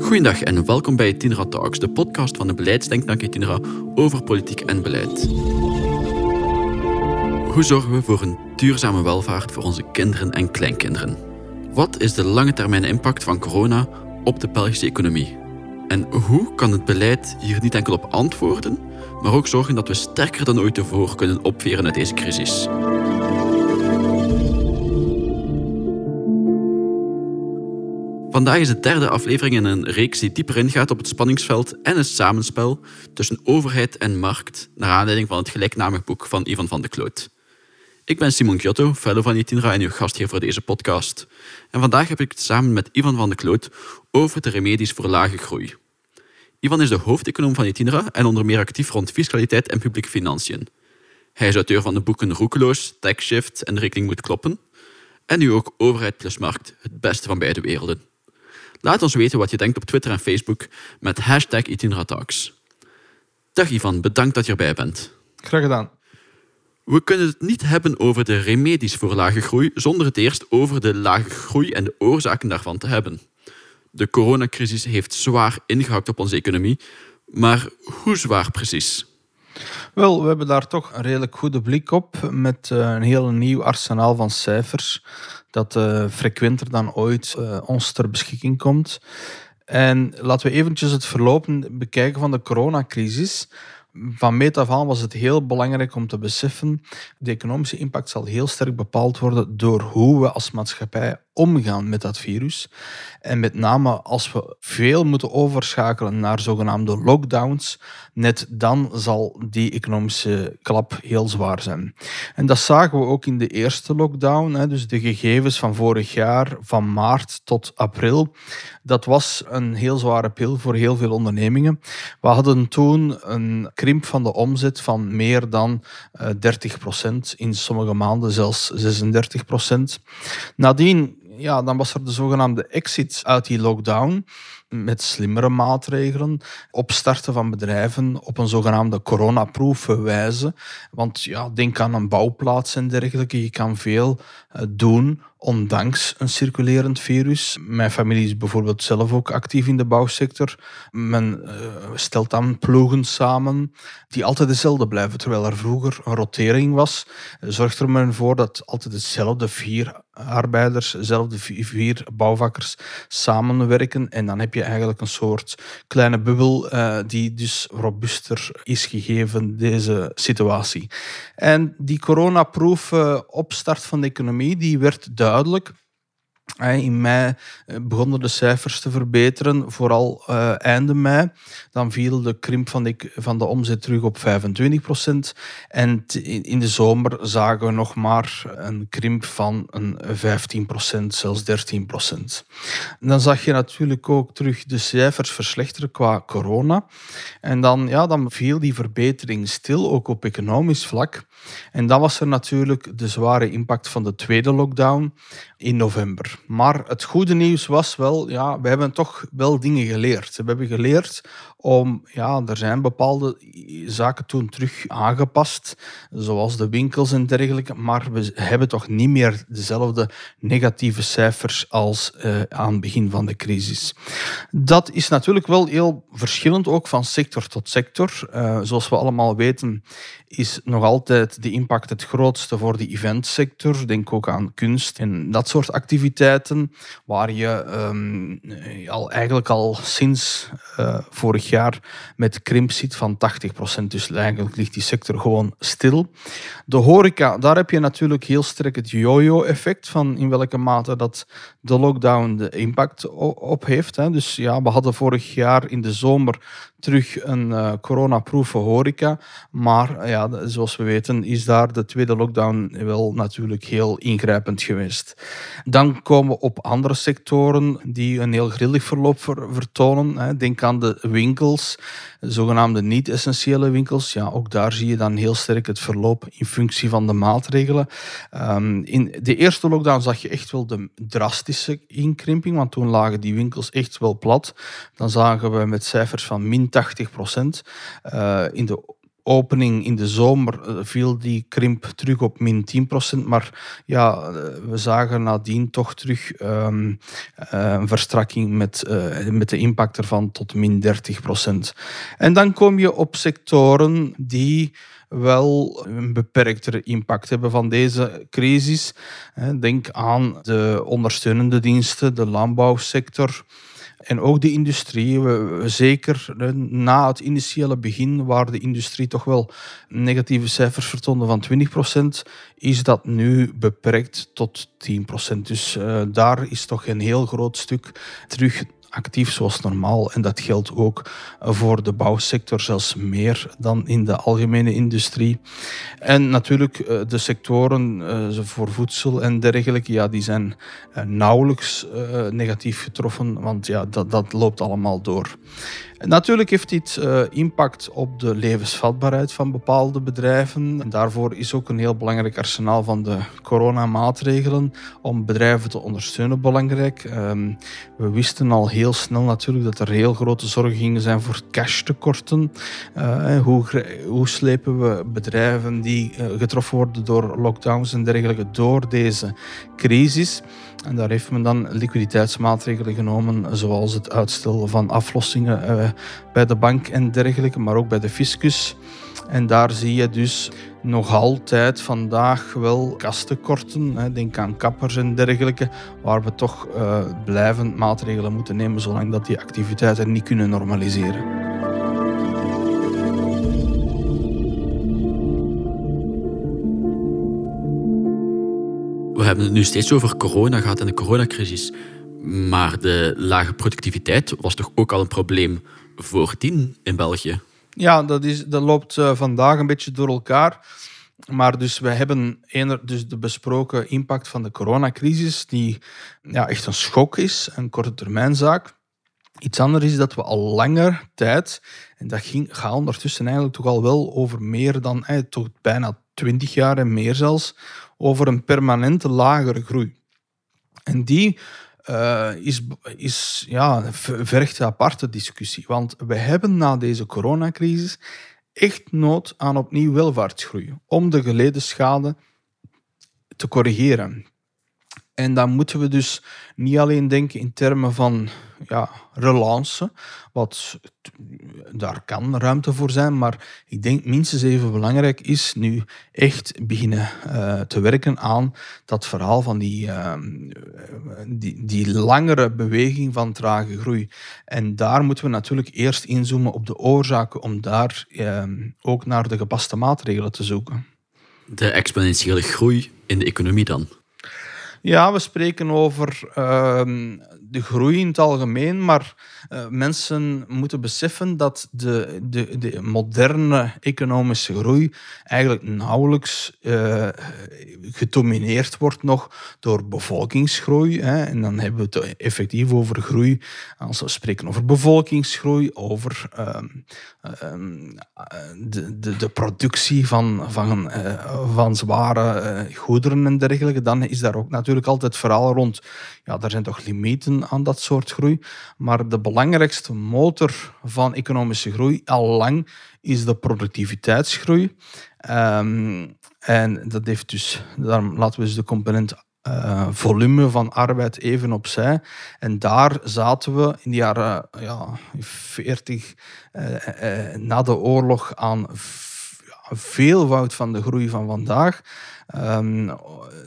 Goedendag en welkom bij Tinra Talks, de podcast van de beleidsdenktank Tinra over politiek en beleid. Hoe zorgen we voor een duurzame welvaart voor onze kinderen en kleinkinderen? Wat is de lange termijn impact van corona op de Belgische economie? En hoe kan het beleid hier niet enkel op antwoorden, maar ook zorgen dat we sterker dan ooit tevoren kunnen opveren uit deze crisis? Vandaag is de derde aflevering in een reeks die dieper ingaat op het spanningsveld en het samenspel tussen overheid en markt, naar aanleiding van het gelijknamig boek van Ivan van de Kloot. Ik ben Simon Giotto, fellow van Itinra en uw gastheer voor deze podcast. En vandaag heb ik het samen met Ivan van de Kloot over de remedies voor lage groei. Ivan is de hoofdeconoom van Itinra en onder meer actief rond fiscaliteit en publieke financiën. Hij is auteur van de boeken Roekeloos, Shift en De rekening moet kloppen. En nu ook Overheid plus Markt, het beste van beide werelden. Laat ons weten wat je denkt op Twitter en Facebook met hashtag Talks. Dag Ivan, bedankt dat je erbij bent. Graag gedaan. We kunnen het niet hebben over de remedies voor lage groei zonder het eerst over de lage groei en de oorzaken daarvan te hebben. De coronacrisis heeft zwaar ingehakt op onze economie, maar hoe zwaar precies? Wel, we hebben daar toch een redelijk goede blik op met eh, een heel nieuw arsenaal van cijfers dat uh, frequenter dan ooit uh, ons ter beschikking komt. En laten we eventjes het verlopen bekijken van de coronacrisis. Van meet af aan was het heel belangrijk om te beseffen, de economische impact zal heel sterk bepaald worden door hoe we als maatschappij omgaan met dat virus. En met name als we veel moeten overschakelen naar zogenaamde lockdowns, net dan zal die economische klap heel zwaar zijn. En dat zagen we ook in de eerste lockdown. Dus de gegevens van vorig jaar, van maart tot april, dat was een heel zware pil voor heel veel ondernemingen. We hadden toen een krimp van de omzet van meer dan 30% eh, in sommige maanden zelfs 36% Nadien ja, dan was er de zogenaamde exit uit die lockdown met slimmere maatregelen, opstarten van bedrijven op een zogenaamde coronaproof wijze. Want ja, denk aan een bouwplaats en dergelijke. Je kan veel eh, doen ondanks een circulerend virus. Mijn familie is bijvoorbeeld zelf ook actief in de bouwsector. Men uh, stelt dan ploegen samen die altijd dezelfde blijven, terwijl er vroeger een rotering was. Zorgt er men voor dat altijd dezelfde vier arbeiders, dezelfde vier bouwvakkers samenwerken. En dan heb je eigenlijk een soort kleine bubbel uh, die dus robuuster is gegeven deze situatie. En die coronaproof uh, opstart van de economie die werd duidelijk in mei eh, begonnen de cijfers te verbeteren, vooral uh, einde mei. Dan viel de krimp van de, van de omzet terug op 25% En in de zomer zagen we nog maar een krimp van een 15% zelfs 13% Dan zag je natuurlijk ook terug de cijfers verslechteren qua corona. En dan, ja, dan viel die verbetering stil, ook op economisch vlak. En dan was er natuurlijk de zware impact van de tweede lockdown in november. Maar het goede nieuws was wel, ja, we hebben toch wel dingen geleerd. We hebben geleerd om, ja, er zijn bepaalde zaken toen terug aangepast, zoals de winkels en dergelijke, maar we hebben toch niet meer dezelfde negatieve cijfers als uh, aan het begin van de crisis. Dat is natuurlijk wel heel verschillend, ook van sector tot sector. Uh, zoals we allemaal weten, is nog altijd de impact het grootste voor de eventsector. Denk ook aan kunst en dat soort activiteiten, waar je um, al, eigenlijk al sinds uh, vorig jaar met krimp zit van 80%. Dus eigenlijk ligt die sector gewoon stil. De horeca, daar heb je natuurlijk heel sterk het yo-yo-effect van in welke mate dat de lockdown de impact op heeft. Dus ja, we hadden vorig jaar in de zomer terug een uh, coronaproeven horeca. Maar ja, zoals we weten is daar de tweede lockdown wel natuurlijk heel ingrijpend geweest. Dan komen we op andere sectoren die een heel grillig verloop vertonen. Denk aan de winkels, zogenaamde niet-essentiële winkels. Ja, ook daar zie je dan heel sterk het verloop in functie van de maatregelen. Um, in de eerste lockdown zag je echt wel de drastische inkrimping, want toen lagen die winkels echt wel plat. Dan zagen we met cijfers van min 80 procent. Uh, in de opening in de zomer eh, viel die krimp terug op min 10%. Maar ja, eh, we zagen nadien toch terug um, een verstrakking met, met de impact ervan tot min 30%. En dan kom je op sectoren die wel een beperktere impact hebben van deze crisis. Denk aan de ondersteunende diensten, de landbouwsector. En ook de industrie, zeker na het initiële begin, waar de industrie toch wel negatieve cijfers vertoonde van 20%, is dat nu beperkt tot 10%. Dus uh, daar is toch een heel groot stuk terug actief zoals normaal. En dat geldt ook voor de bouwsector, zelfs meer dan in de algemene industrie. En natuurlijk eh, de sectoren eh, voor voedsel en dergelijke, ja, die zijn eh, nauwelijks negatief getroffen, want ja, dat, dat loopt allemaal door. Natuurlijk heeft dit uh, impact op de levensvatbaarheid van bepaalde bedrijven. En daarvoor is ook een heel belangrijk arsenaal van de coronamaatregelen om bedrijven te ondersteunen belangrijk. Um, we wisten al heel snel natuurlijk dat er heel grote zorgen gingen zijn voor cashtekorten. Uh, hoe, hoe slepen we bedrijven die uh, getroffen worden door lockdowns en dergelijke door deze crisis? En daar heeft men dan liquiditeitsmaatregelen genomen, zoals het uitstellen van aflossingen uh, bij de bank en dergelijke, maar ook bij de fiscus. En daar zie je dus nog altijd vandaag wel kastenkorten. Denk aan kappers en dergelijke, waar we toch uh, blijvend maatregelen moeten nemen zolang dat die activiteiten niet kunnen normaliseren. We hebben het nu steeds over corona gehad en de coronacrisis. Maar de lage productiviteit was toch ook al een probleem voordien in België? Ja, dat, is, dat loopt uh, vandaag een beetje door elkaar. Maar dus we hebben ener, dus de besproken impact van de coronacrisis, die ja, echt een schok is, een korte termijnzaak. Iets anders is dat we al langer tijd, en dat ging, gaat ondertussen eigenlijk toch al wel over meer dan, eh, toch bijna twintig jaar en meer zelfs, over een permanente lagere groei. En die uh, is, is, ja, vergt een aparte discussie. Want we hebben na deze coronacrisis echt nood aan opnieuw welvaartsgroei om de geleden schade te corrigeren. En dan moeten we dus niet alleen denken in termen van ja, relance, wat daar kan ruimte voor zijn, maar ik denk minstens even belangrijk is nu echt beginnen uh, te werken aan dat verhaal van die, uh, die, die langere beweging van trage groei. En daar moeten we natuurlijk eerst inzoomen op de oorzaken om daar uh, ook naar de gepaste maatregelen te zoeken. De exponentiële groei in de economie dan? Ja, we spreken over uh, de groei in het algemeen, maar uh, mensen moeten beseffen dat de, de, de moderne economische groei eigenlijk nauwelijks uh, gedomineerd wordt nog door bevolkingsgroei. Hè. En dan hebben we het effectief over groei, als we spreken over bevolkingsgroei, over ehm, ehm, de, de, de productie van, van, uh, van zware goederen en dergelijke, dan is daar ook natuurlijk altijd verhaal rond, ja, er zijn toch limieten aan dat soort groei. Maar de belangrijkste motor van economische groei al lang is de productiviteitsgroei. Um, en dat heeft dus, daarom laten we dus de component uh, volume van arbeid even opzij. En daar zaten we in de jaren ja, 40 uh, uh, na de oorlog aan veelvoud van de groei van vandaag. Um,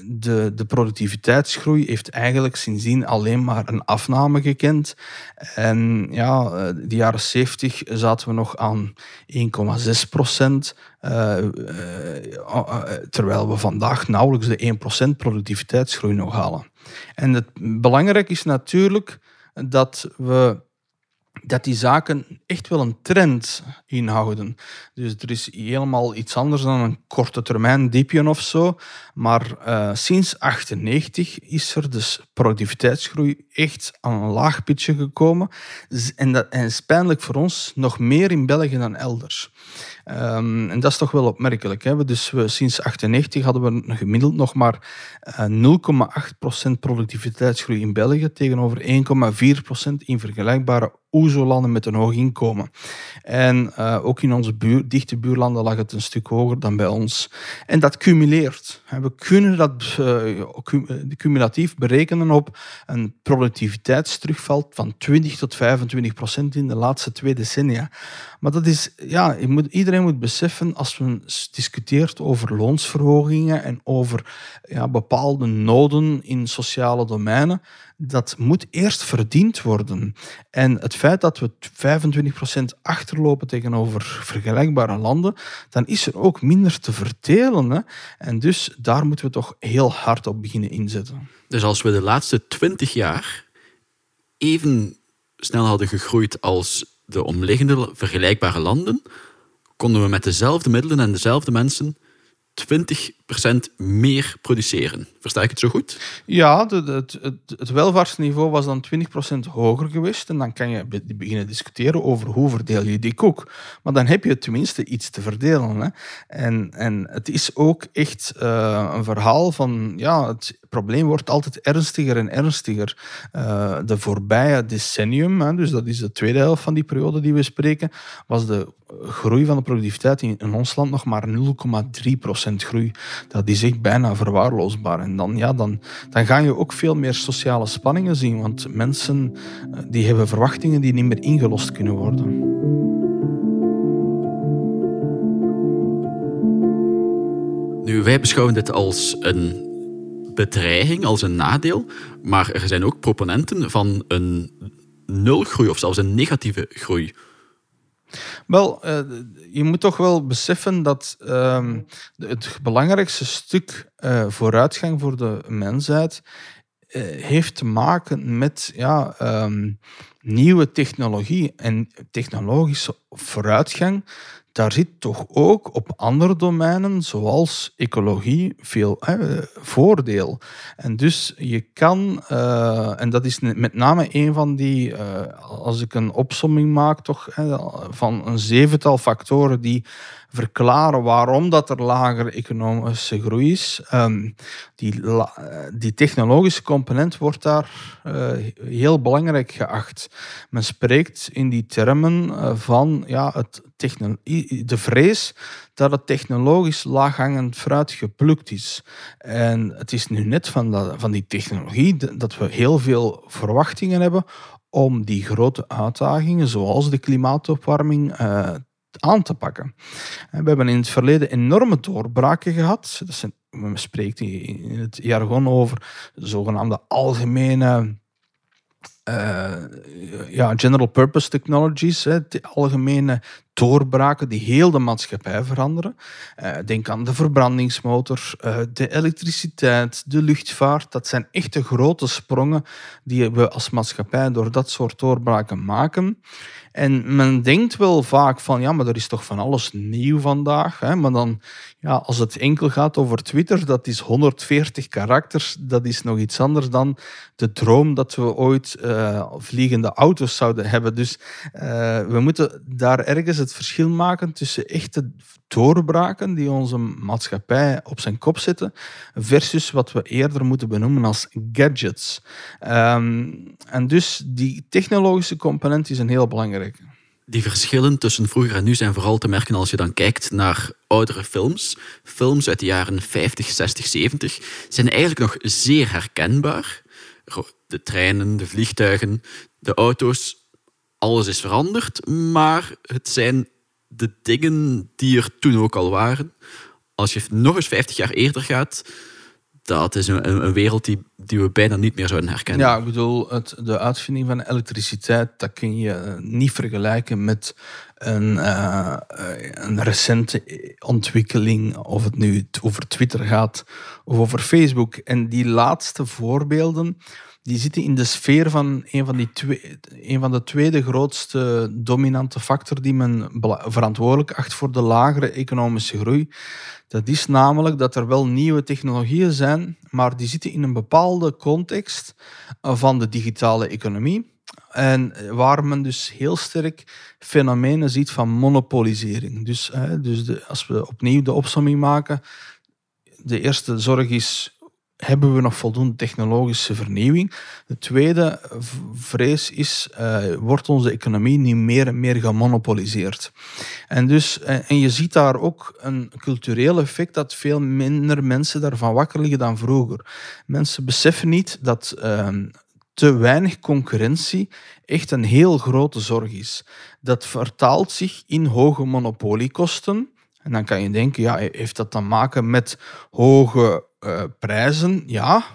de, de productiviteitsgroei heeft eigenlijk sindsdien alleen maar een afname gekend. En ja, de jaren 70 zaten we nog aan 1,6 procent. Uh, uh, terwijl we vandaag nauwelijks de 1% productiviteitsgroei nog halen. En het belangrijk is natuurlijk dat we dat die zaken echt wel een trend inhouden. Dus er is helemaal iets anders dan een korte termijn diepje of zo. Maar uh, sinds 1998 is er dus productiviteitsgroei echt aan een laag pitje gekomen. En dat is pijnlijk voor ons nog meer in België dan elders. Ehm, en dat is toch wel opmerkelijk. Hè? Dus we, sinds 1998 hadden we gemiddeld nog maar uh, 0,8% productiviteitsgroei in België tegenover 1,4% in vergelijkbare OESO-landen met een hoog inkomen. En uh, ook in onze buur, dichte buurlanden lag het een stuk hoger dan bij ons. En dat cumuleert. We kunnen dat uh, cumulatief berekenen op een productiviteitsterugval van 20 tot 25 procent in de laatste twee decennia. Maar dat is, ja, moet, iedereen moet beseffen als we discuteert over loonsverhogingen en over ja, bepaalde noden in sociale domeinen, dat moet eerst verdiend worden. En het feit dat we 25% achterlopen tegenover vergelijkbare landen, dan is er ook minder te verdelen. Hè? En dus daar moeten we toch heel hard op beginnen inzetten. Dus als we de laatste 20 jaar even snel hadden gegroeid als de omliggende vergelijkbare landen, konden we met dezelfde middelen en dezelfde mensen 20% meer produceren. Versta ik het zo goed? Ja, het, het, welvaartsniveau was dan 20% hoger geweest. En dan kan je beginnen discussiëren over hoe verdeel je die koek. Maar dan heb je tenminste iets te verdelen. Hè? En, en het is ook echt uh, een verhaal van... Ja, het probleem wordt altijd ernstiger en ernstiger. Uh, de voorbije decennium, hè, dus dat is de tweede helft van die periode die we spreken, was de groei van de productiviteit in, ons land nog maar 0,3% groei. Dat is echt bijna verwaarloosbaar. En dan, ja, dan, dan ga je ook veel meer sociale spanningen zien, want mensen eh, die hebben verwachtingen die niet meer ingelost kunnen worden. Nu, wij beschouwen dit als een bedreiging, als een nadeel, maar er zijn ook proponenten van een nulgroei of zelfs een negatieve groei. Wel, uh, je moet toch wel beseffen dat uh, het belangrijkste stuk uh, vooruitgang voor de mensheid uh, heeft te maken met ja, um, nieuwe technologie en technologische vooruitgang daar zit toch ook op andere domeinen, zoals ecologie, veel voordeel. En dus je kan, uh, en dat is met name een van die, uh, als ik een opsomming maak, toch van een zevental factoren die verklaren waarom dat er lagere economische groei is. Um, die, die technologische component wordt daar heel belangrijk geacht. Men spreekt in die termen van ja, het de vrees dat het technologisch laaghangend fruit geplukt is. En het is nu net van, dat, van die technologie dat we heel veel verwachtingen hebben om die grote uitdagingen, zoals de klimaatopwarming, uh, aan te pakken. We hebben in het verleden enorme doorbraken gehad. Dat zijn, men spreekt in het jargon over zogenaamde algemene ja, general purpose technologies, hè, de algemene doorbraken die heel de maatschappij veranderen. Uh, denk aan de verbrandingsmotor, uh, de elektriciteit, de luchtvaart. Dat zijn echte grote sprongen die we als maatschappij door dat soort doorbraken maken. En men denkt wel vaak van, ja, maar er is toch van alles nieuw vandaag. Hè? Maar dan, ja, als het enkel gaat over Twitter, dat is 140 karakters. Dat is nog iets anders dan de droom dat we ooit uh, vliegende auto's zouden hebben. Dus we moeten daar ergens het verschil maken tussen echte doorbraken die onze maatschappij op zijn kop zetten, versus wat we eerder moeten benoemen als gadgets. Um, en dus die technologische component is een heel belangrijke. Die verschillen tussen vroeger en nu zijn vooral te merken als je dan kijkt naar oudere films. Films uit de jaren 50, 60, 70 zijn eigenlijk nog zeer herkenbaar. De treinen, de vliegtuigen, de auto's, alles is veranderd, maar het zijn de dingen die er toen ook al waren. Als je nog eens 50 jaar eerder gaat, dat is een, een, wereld die, die we bijna niet meer zouden herkennen. Ja, ik bedoel, het, de uitvinding van elektriciteit, dat kun je eh, niet vergelijken met een, uh, een recente ontwikkeling, of het nu over Twitter gaat of over Facebook. En die laatste voorbeelden, die zitten in de sfeer van een van, die twee, een van de tweede grootste dominante factor die men verantwoordelijk acht voor de lagere economische groei. Dat is namelijk dat er wel nieuwe technologieën zijn, maar die zitten in een bepaalde context van de digitale economie. En waar men dus heel sterk fenomenen ziet van monopolisering. Dus, hè, dus de, als we opnieuw de opsomming maken, de eerste zorg is hebben we nog voldoende technologische vernieuwing? De tweede vrees is, uh, wordt onze economie niet meer en meer gemonopoliseerd? En, dus, eh, en je ziet daar ook een cultureel effect dat veel minder mensen daarvan wakker liggen dan vroeger. Mensen beseffen niet dat ehm, te weinig concurrentie echt een heel grote zorg is. Dat vertaalt zich in hoge monopoliekosten. En dan kan je denken, ja, heeft dat te maken met hoge uh, prijzen? Ja,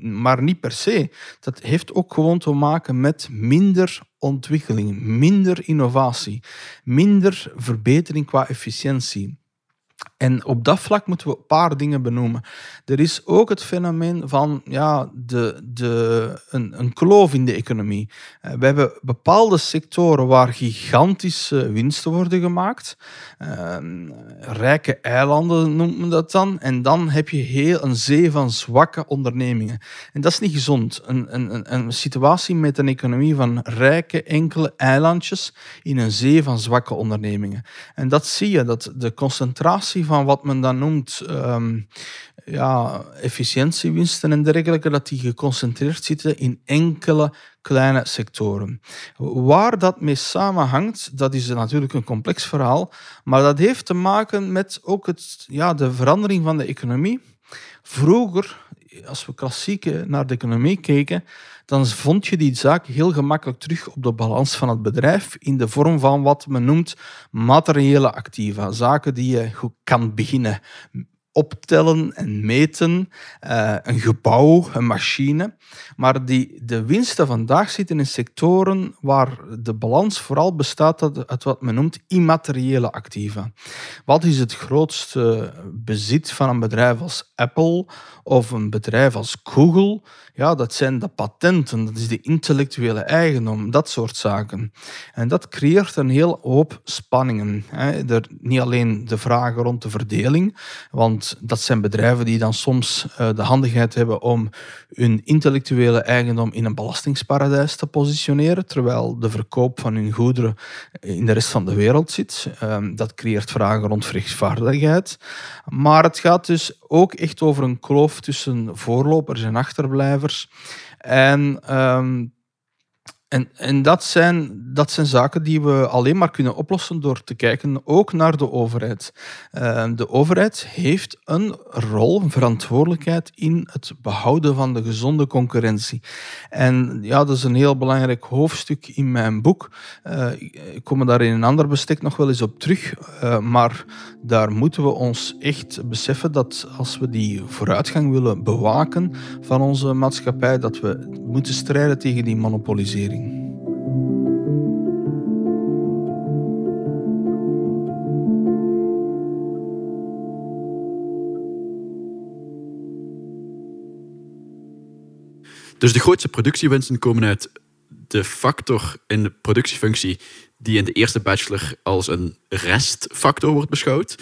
maar niet per se. Dat heeft ook gewoon te maken met minder ontwikkeling, minder innovatie, minder verbetering qua efficiëntie. En op dat vlak moeten we een paar dingen benoemen. Er is ook het fenomeen van ja, de, de, een, een kloof in de economie. Eh, we hebben bepaalde sectoren waar gigantische winsten worden gemaakt. Ehm, rijke eilanden noemt men dat dan. En dan heb je heel een zee van zwakke ondernemingen. En dat is niet gezond. Een, een, een situatie met een economie van rijke enkele eilandjes in een zee van zwakke ondernemingen. En dat zie je, dat de concentratie van wat men dan noemt um, ja, efficiëntiewinsten en dergelijke, dat die geconcentreerd zitten in enkele kleine sectoren. Waar dat mee samenhangt, dat is natuurlijk een complex verhaal, maar dat heeft te maken met ook het, ja, de verandering van de economie. Vroeger, als we klassiek naar de economie keken, dan vond je die zaak heel gemakkelijk terug op de balans van het bedrijf in de vorm van wat men noemt materiële activa. Zaken die je goed kan beginnen optellen en meten, uh, een gebouw, een machine. Maar die, de winsten vandaag zitten in sectoren waar de balans vooral bestaat uit wat men noemt immateriële activa. Wat is het grootste bezit van een bedrijf als Apple of een bedrijf als Google? Ja, dat zijn de patenten, dat is de intellectuele eigendom, dat soort zaken. En dat creëert een heel hoop spanningen. Er, niet alleen de vragen rond de verdeling, want dat zijn bedrijven die dan soms uh, de handigheid hebben om hun intellectuele eigendom in een belastingsparadijs te positioneren, terwijl de verkoop van hun goederen in de rest van de wereld zit. Um, dat creëert vragen rond rechtvaardigheid. Maar het gaat dus ook echt over een tussen voorlopers en achterblijvers. En um, en, en dat, zijn, dat zijn zaken die we alleen maar kunnen oplossen door te kijken ook naar de overheid. Uh, de overheid heeft een rol, een verantwoordelijkheid in het behouden van de gezonde concurrentie. En ja, dat is een heel belangrijk hoofdstuk in mijn boek. Uh, ik kom daar in een ander bestek nog wel eens op terug. Uh, maar daar moeten we ons echt beseffen dat als we die vooruitgang willen bewaken van onze maatschappij, dat we moeten strijden tegen die monopolisering. Dus de grootste productiewinsten komen uit de factor in de productiefunctie die in de eerste bachelor als een restfactor wordt beschouwd.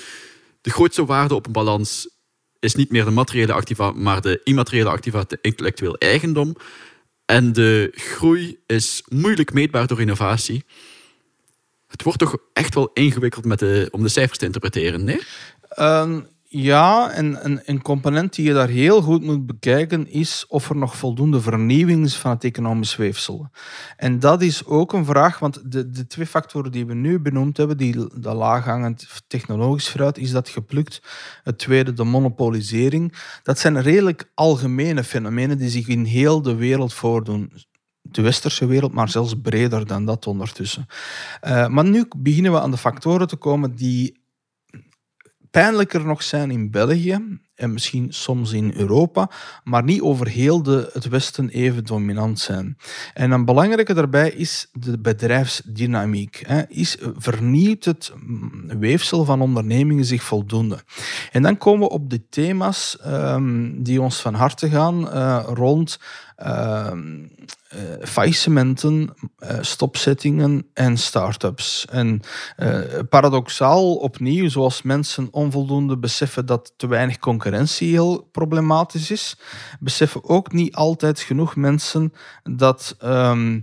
De grootste waarde op een balans is niet meer de materiële activa, maar de immateriële activa, de intellectueel eigendom. En de groei is moeilijk meetbaar door innovatie. Het wordt toch echt wel ingewikkeld met de, om de cijfers te interpreteren, nee? Ehm, ja, en een, component die je daar heel goed moet bekijken is of er nog voldoende vernieuwing is van het economisch weefsel. En dat is ook een vraag, want de, de twee factoren die we nu benoemd hebben, die de laaghangend technologisch vooruit, is dat geplukt. Het tweede, de monopolisering. Dat zijn redelijk algemene fenomenen die zich in heel de wereld voordoen de westerse wereld, maar zelfs breder dan dat ondertussen. Uh, maar nu beginnen we aan de factoren te komen die pijnlijker nog zijn in België en misschien soms in Europa, maar niet over heel de, het Westen even dominant zijn. En een belangrijke daarbij is de bedrijfsdynamiek. Is, vernieuwt het weefsel van ondernemingen zich voldoende? En dan komen we op de thema's um, die ons van harte gaan uh, rond faillissementen, uh, stopzettingen en start-ups. En uh, paradoxaal opnieuw, zoals mensen onvoldoende beseffen dat te weinig concurrentie concurrentie heel problematisch is, beseffen ook niet altijd genoeg mensen dat ehm,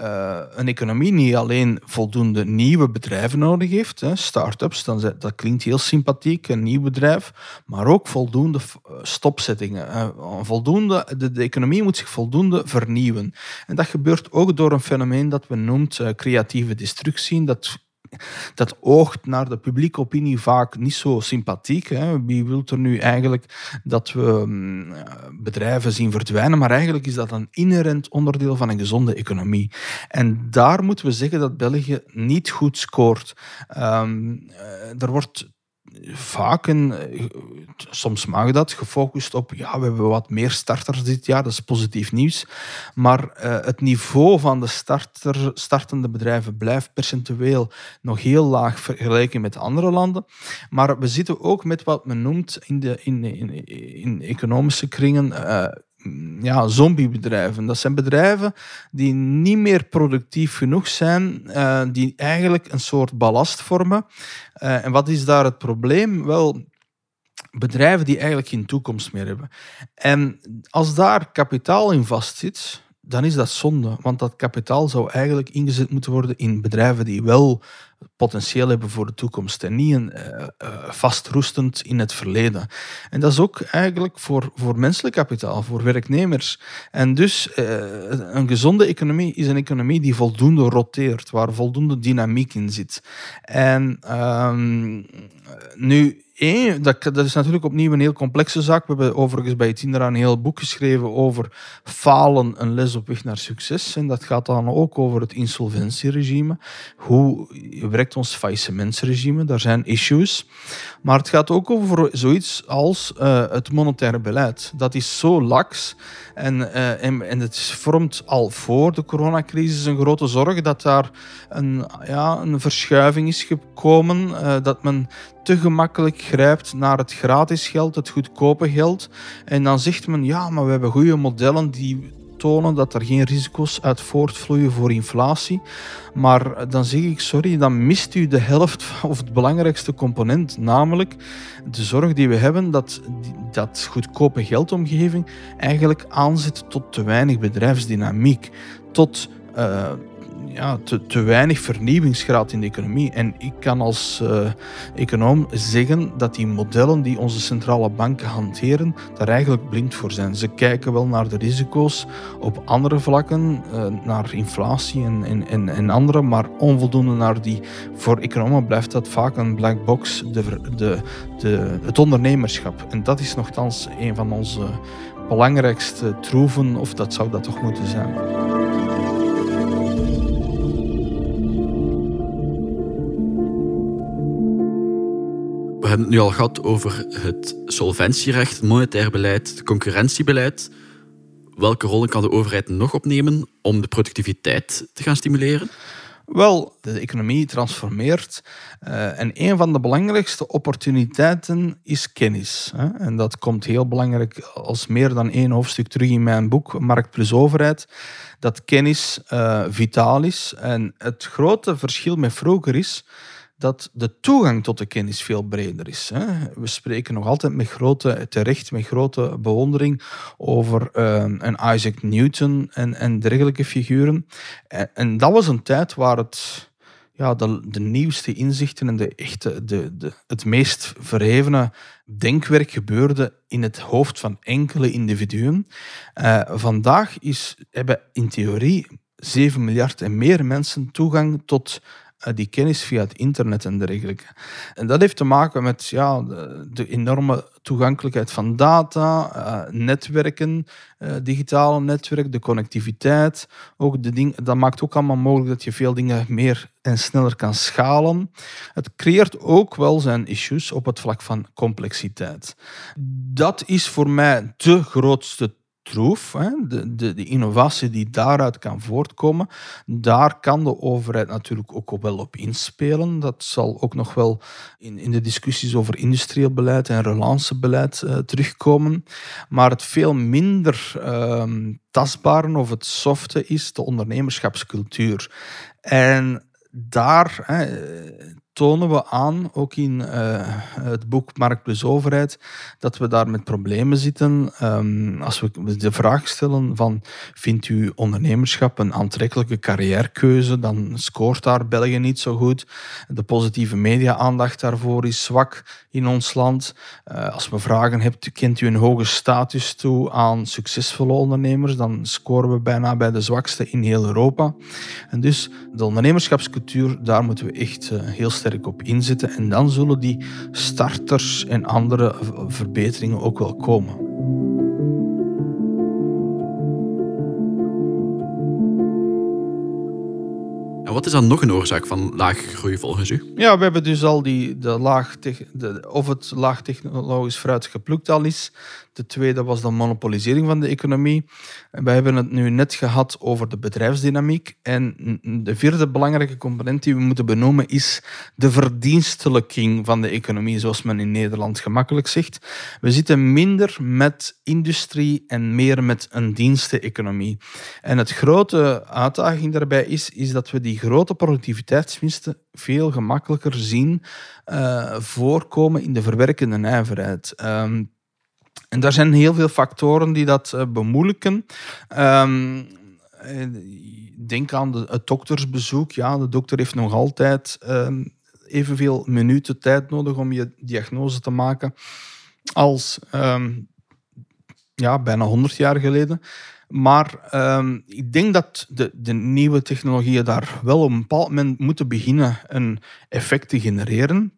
uh, een economie niet alleen voldoende nieuwe bedrijven nodig heeft, start-ups, dan, dat klinkt heel sympathiek, een nieuw bedrijf, maar ook voldoende eh, stopzettingen. voldoende, de, economie moet zich voldoende vernieuwen. En dat gebeurt ook door een fenomeen dat we noemt uh, creatieve destructie. Dat dat oogt naar de publieke opinie vaak niet zo sympathiek. Hè. Wie wil er nu eigenlijk dat we mm, bedrijven zien verdwijnen? Maar eigenlijk is dat een inherent onderdeel van een gezonde economie. En daar moeten we zeggen dat België niet goed scoort. Um, er wordt vaak, en eh, soms mag dat, gefocust op, ja, we hebben wat meer starters dit jaar, dat is positief nieuws. Maar uh, het niveau van de starter, startende bedrijven blijft percentueel nog heel laag vergeleken met andere landen. Maar we zitten ook met wat men noemt in, de, in, in, in economische kringen uh, ja, zombiebedrijven. Dat zijn bedrijven die niet meer productief genoeg zijn, uh, die eigenlijk een soort ballast vormen. Uh, en wat is daar het probleem? Wel, bedrijven die eigenlijk geen toekomst meer hebben. En als daar kapitaal in vastzit, dan is dat zonde. Want dat kapitaal zou eigenlijk ingezet moeten worden in bedrijven die wel potentieel hebben voor de toekomst en niet een, uh, vastroestend in het verleden. En dat is ook eigenlijk voor, voor menselijk kapitaal, voor werknemers. En dus uh, een gezonde economie is een economie die voldoende roteert, waar voldoende dynamiek in zit. En um, nu Eén, dat, dat, is natuurlijk opnieuw een heel complexe zaak. We hebben overigens bij Tindera een heel boek geschreven over falen, een les op weg naar succes. En dat gaat dan ook over het insolventieregime. Hoe werkt ons faillissementsregime? Daar zijn issues. Maar het gaat ook over zoiets als uh, het monetaire beleid. Dat is zo lax en, uh, en, en, het vormt al voor de coronacrisis een grote zorg dat daar een, ja, een verschuiving is gekomen. Uh, dat men te gemakkelijk grijpt naar het gratis geld, het goedkope geld. En dan zegt men, ja, maar we hebben goede modellen die tonen dat er geen risico's uit voortvloeien voor inflatie. Maar dan zeg ik, sorry, dan mist u de helft of het belangrijkste component, namelijk de zorg die we hebben dat dat goedkope geldomgeving eigenlijk aanzet tot te weinig bedrijfsdynamiek, tot uh, ja, te, te weinig vernieuwingsgraad in de economie. En ik kan als uh, econoom zeggen dat die modellen die onze centrale banken hanteren, daar eigenlijk blind voor zijn. Ze kijken wel naar de risico's op andere vlakken, uh, naar inflatie en, en, en, en, andere, maar onvoldoende naar die. Voor economen blijft dat vaak een black box, de, de, de, het ondernemerschap. En dat is nogthans een van onze belangrijkste troeven, of dat zou dat toch moeten zijn. We hebben het nu al gehad over het solventierecht, het monetair beleid, het concurrentiebeleid. Welke rollen kan de overheid nog opnemen om de productiviteit te gaan stimuleren? Wel, de economie transformeert uh, en een van de belangrijkste opportuniteiten is kennis. Hè? En dat komt heel belangrijk als meer dan één hoofdstuk terug in mijn boek Markt plus Overheid. Dat kennis uh, vitaal is. En het grote verschil met vroeger is dat de toegang tot de kennis veel breder is. We spreken nog altijd met grote, terecht met grote bewondering over ehm, een Isaac Newton en, en dergelijke figuren. En, dat was een tijd waar het, ja, de, de nieuwste inzichten en de echte, de, de, het meest verhevene denkwerk gebeurde in het hoofd van enkele individuen. Uh, vandaag is, hebben in theorie 7 miljard en meer mensen toegang tot eh, die kennis via het internet en dergelijke. En dat heeft te maken met ja, de, enorme toegankelijkheid van data, uh, netwerken, uh, digitale netwerk, de connectiviteit. Ook de ding, dat maakt ook allemaal mogelijk dat je veel dingen meer en sneller kan schalen. Het creëert ook wel zijn issues op het vlak van complexiteit. Dat is voor mij de grootste troef, de, de, de, innovatie die daaruit kan voortkomen, daar kan de overheid natuurlijk ook wel op inspelen. Dat zal ook nog wel in, in de discussies over industrieel beleid en relancebeleid uh, terugkomen. Maar het veel minder uh, tastbare of het softe is de ondernemerschapscultuur. En daar tonen we aan, ook in uh, het boek Markt plus Overheid, dat we daar met problemen zitten. Um, als we de vraag stellen van, vindt u ondernemerschap een aantrekkelijke carrièrekeuze, dan scoort daar België niet zo goed. De positieve media-aandacht daarvoor is zwak in ons land. Uh, als we vragen, hebt, kent u een hoge status toe aan succesvolle ondernemers, dan scoren we bijna bij de zwakste in heel Europa. En dus de ondernemerschapscultuur, daar moeten we echt uh, heel sterk op inzetten. En dan zullen die starters en andere verbeteringen ook wel komen. En wat is dan nog een oorzaak van lage groei volgens u? Ja, we hebben dus al die, de laag, de, of het laag technologisch fruit geplukt al is, de tweede was de monopolisering van de economie. We hebben het nu net gehad over de bedrijfsdynamiek. En de vierde belangrijke component die we moeten benoemen is de verdienstelijking van de economie, zoals men in Nederland gemakkelijk zegt. We zitten minder met industrie en meer met een diensteneconomie. En het grote uitdaging daarbij is, is dat we die grote productiviteitswinsten veel gemakkelijker zien uh, voorkomen in de verwerkende nijverheid. Um, en daar zijn heel veel factoren die dat uh, bemoeilijken. Um, denk aan de, het doktersbezoek. Ja, de dokter heeft nog altijd uh, evenveel minuten tijd nodig om je diagnose te maken als um, ja, bijna 100 jaar geleden. Maar ik denk dat de, de, nieuwe technologieën daar wel op een bepaald moment moeten beginnen een effect te genereren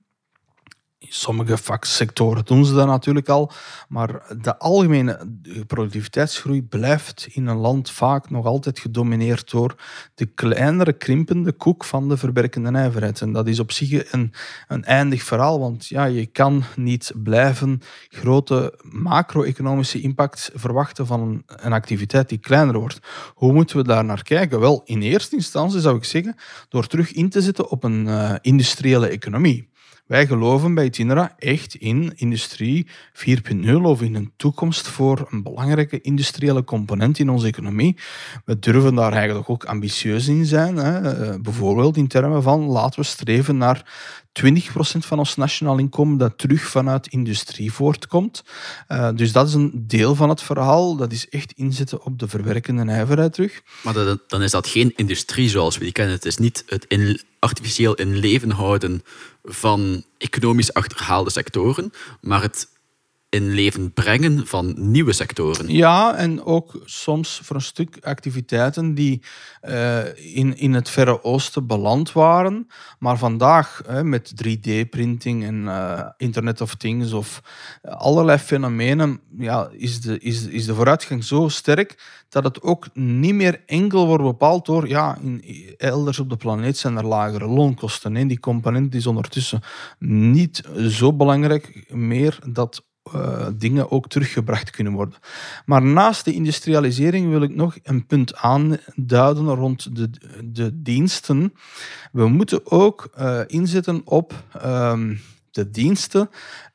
sommige vaksectoren doen ze dat natuurlijk al, maar de algemene productiviteitsgroei blijft in een land vaak nog altijd gedomineerd door de kleinere krimpende koek van de verwerkende nijverheid. En dat is op zich een, een eindig verhaal, want ja, je kan niet blijven grote macro-economische impact verwachten van een, een activiteit die kleiner wordt. Hoe moeten we daar naar kijken? Wel, in eerste instantie zou ik zeggen, door terug in te zetten op een uh, industriële economie. Wij geloven bij Itinera echt in industrie 4.0 of in een toekomst voor een belangrijke industriële component in onze economie. We durven daar eigenlijk ook ambitieus in zijn. Hè. Eh, bijvoorbeeld in termen van laten we streven naar 20% van ons nationaal inkomen dat terug vanuit industrie voortkomt. Uh, dus dat is een deel van het verhaal. Dat is echt inzetten op de verwerkende nijverheid terug. Maar dan is dat geen industrie zoals we die kennen. Het is niet het artificieel in leven houden van economisch achterhaalde sectoren, maar het in leven brengen van nieuwe sectoren. Ja, en ook soms voor een stuk activiteiten die uh, in, in het Verre Oosten beland waren, maar vandaag met 3D-printing en uh, Internet of Things of allerlei fenomenen ja, is, de, is, is de vooruitgang zo sterk dat het ook niet meer enkel wordt bepaald door, ja, in, elders op de planeet zijn er lagere loonkosten. Die component is ondertussen niet zo belangrijk meer dat uh, dingen ook teruggebracht kunnen worden. Maar naast de industrialisering wil ik nog een punt aanduiden rond de, de diensten. We moeten ook uh, inzetten op uh, de diensten,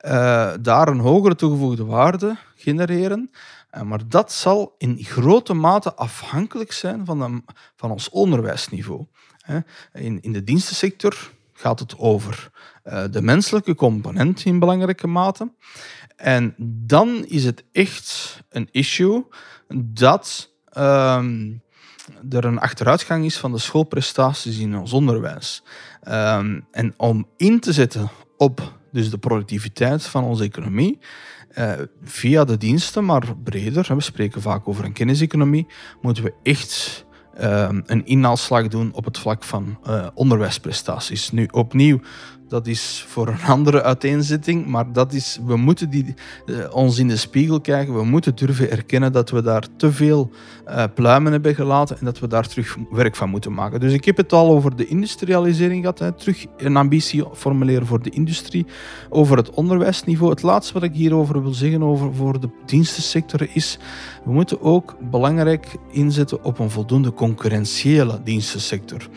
uh, daar een hogere toegevoegde waarde genereren. maar dat zal in grote mate afhankelijk zijn van, de, van ons onderwijsniveau. In, in de dienstensector gaat het over de menselijke component in belangrijke mate. En dan is het echt een issue dat um, er een achteruitgang is van de schoolprestaties in ons onderwijs. Um, en om in te zetten op dus de productiviteit van onze economie, uh, via de diensten, maar breder, we spreken vaak over een kenniseconomie, moeten we echt um, een inhaalslag doen op het vlak van uh, onderwijsprestaties. Nu, opnieuw, dat is voor een andere uiteenzetting, maar dat is, we moeten die, uh, ons in de spiegel kijken. We moeten durven erkennen dat we daar te veel uh, pluimen hebben gelaten en dat we daar terug werk van moeten maken. Dus ik heb het al over de industrialisering gehad. Hè. Terug een ambitie formuleren voor de industrie. Over het onderwijsniveau. Het laatste wat ik hierover wil zeggen over voor de dienstensector is, we moeten ook belangrijk inzetten op een voldoende concurrentiële dienstensector.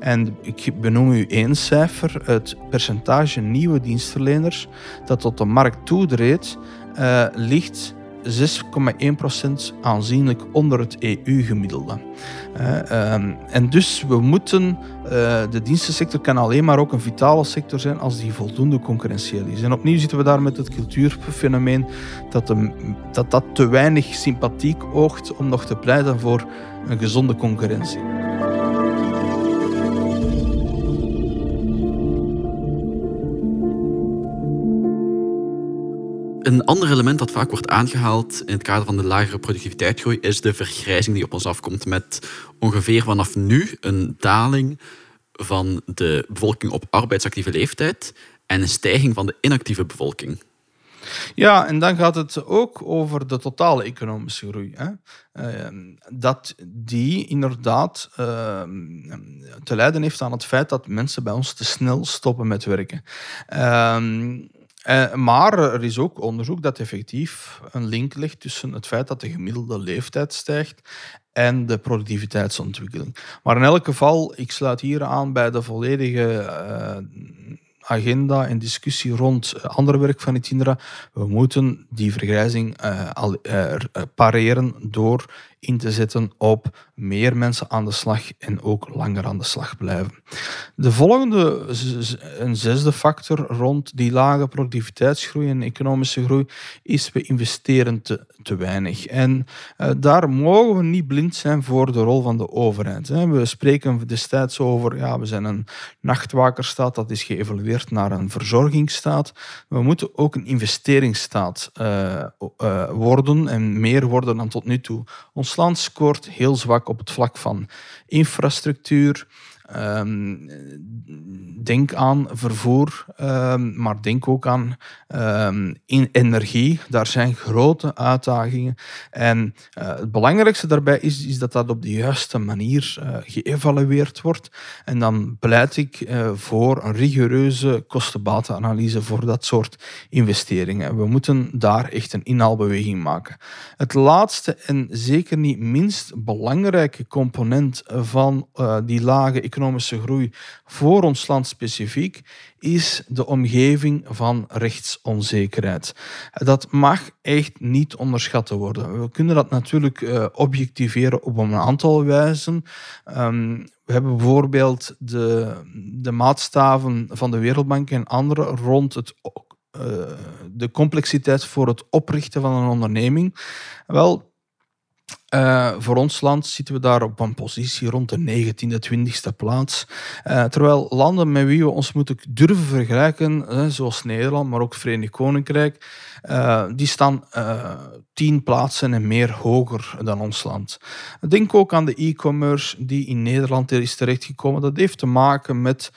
En ik benoem u één cijfer. Het percentage nieuwe dienstverleners dat tot de markt toedreedt, uh, ligt 6,1% aanzienlijk onder het EU-gemiddelde. Ehm, en dus we moeten, uh, de dienstensector kan alleen maar ook een vitale sector zijn als die voldoende concurrentieel is. En opnieuw zitten we daar met het cultuurfenomeen dat, dat dat te weinig sympathiek oogt om nog te pleiten voor een gezonde concurrentie. Een ander element dat vaak wordt aangehaald in het kader van de lagere productiviteitsgroei is de vergrijzing die op ons afkomt met ongeveer vanaf nu een daling van de bevolking op arbeidsactieve leeftijd en een stijging van de inactieve bevolking. Ja, en dan gaat het ook over de totale economische groei. Hè. Uh, dat die inderdaad uh, te lijden heeft aan het feit dat mensen bij ons te snel stoppen met werken. Uh, uh, maar er is ook onderzoek dat effectief een link legt tussen het feit dat de gemiddelde leeftijd stijgt en de productiviteitsontwikkeling. Maar in elk geval, ik sluit hier aan bij de volledige uh, agenda en discussie rond eh, ander werk van Itinera. We moeten die vergrijzing al, pareren door in te zetten op meer mensen aan de slag en ook langer aan de slag blijven. De volgende, een zesde factor rond die lage productiviteitsgroei en economische groei, is we investeren te, te weinig. En uh, daar mogen we niet blind zijn voor de rol van de overheid. Hè. We spreken destijds over, ja, we zijn een nachtwakerstaat, dat is geëvolueerd naar een verzorgingsstaat. We moeten ook een investeringsstaat uh, uh, worden en meer worden dan tot nu toe. Land scoort heel zwak op het vlak van infrastructuur, Ehm, denk aan vervoer, ehm, maar denk ook aan ehm, energie. Daar zijn grote uitdagingen. En uh, het belangrijkste daarbij is, is dat dat op de juiste manier uh, geëvalueerd wordt. En dan pleit ik uh, voor een rigoureuze kostenbatenanalyse voor dat soort investeringen. We moeten daar echt een inhaalbeweging maken. Het laatste en zeker niet minst belangrijke component van die lage economische groei voor ons land specifiek, is de omgeving van rechtsonzekerheid. Dat mag echt niet onderschat worden. We kunnen dat natuurlijk uh, objectiveren op een aantal wijzen. Um, we hebben bijvoorbeeld de, de maatstaven van de Wereldbank en andere rond het uh, de complexiteit voor het oprichten van een onderneming. Wel, uh, voor ons land zitten we daar op een positie rond de 19e, 20e plaats. Uh, terwijl landen met wie we ons moeten durven vergelijken, uh, zoals Nederland, maar ook Verenigd Koninkrijk, die staan tien plaatsen en meer hoger dan ons land. Denk ook aan de e-commerce die in Nederland is terechtgekomen. Dat heeft te maken met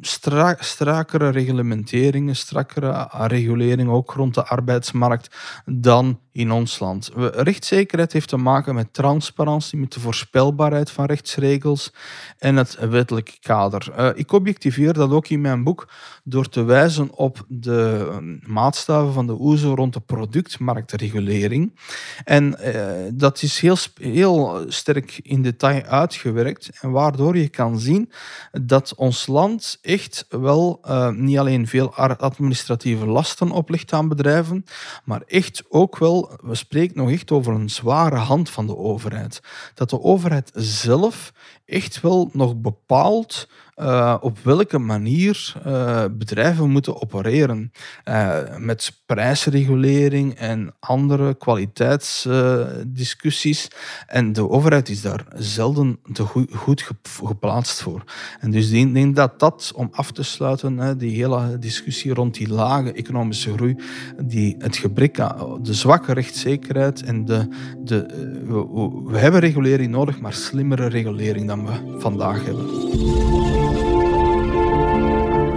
strak, strakere reglementeringen, strakkere regulering ook rond de arbeidsmarkt dan in ons land. Rechtszekerheid heeft te maken met transparantie, met de voorspelbaarheid van rechtsregels en het wettelijk kader. Uh, ik objectiveer dat ook in mijn boek door te wijzen op de uh, maatstaven van de OESO rond de productmarktregulering. En uh, dat is heel, heel sterk in detail uitgewerkt en waardoor je kan zien dat ons land echt wel niet alleen veel administratieve lasten oplegt aan bedrijven, maar echt ook wel, we spreken nog echt over een zware hand van de overheid. Dat de overheid zelf echt wel nog bepaalt uh, op welke manier uh, bedrijven moeten opereren. Uh, met prijsregulering en andere kwaliteitsdiscussies. en de overheid is daar zelden te goed, goed geplaatst voor. En dus ik denk dat dat, om af te sluiten, die hele discussie rond die lage economische groei, die, het gebrek aan de zwakke rechtszekerheid en de, de, we, we hebben regulering nodig, maar slimmere regulering dan we vandaag hebben.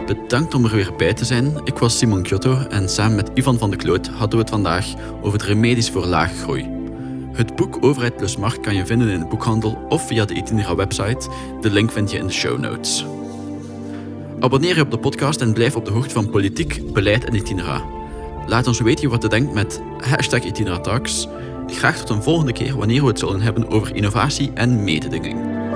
Bedankt om er weer bij te zijn. Ik was Simon Kyoto en samen met Ivan van de Kloot hadden we het vandaag over de remedies voor lage groei. Het boek Overheid plus Markt kan je vinden in de boekhandel of via de Itinera website. De link vind je in de show notes. Abonneer je op de podcast en blijf op de hoogte van politiek, beleid en Itinera. Laat ons weten wat je denkt met hashtag Itinera. Graag tot een volgende keer wanneer we het zullen hebben over innovatie en mededinging.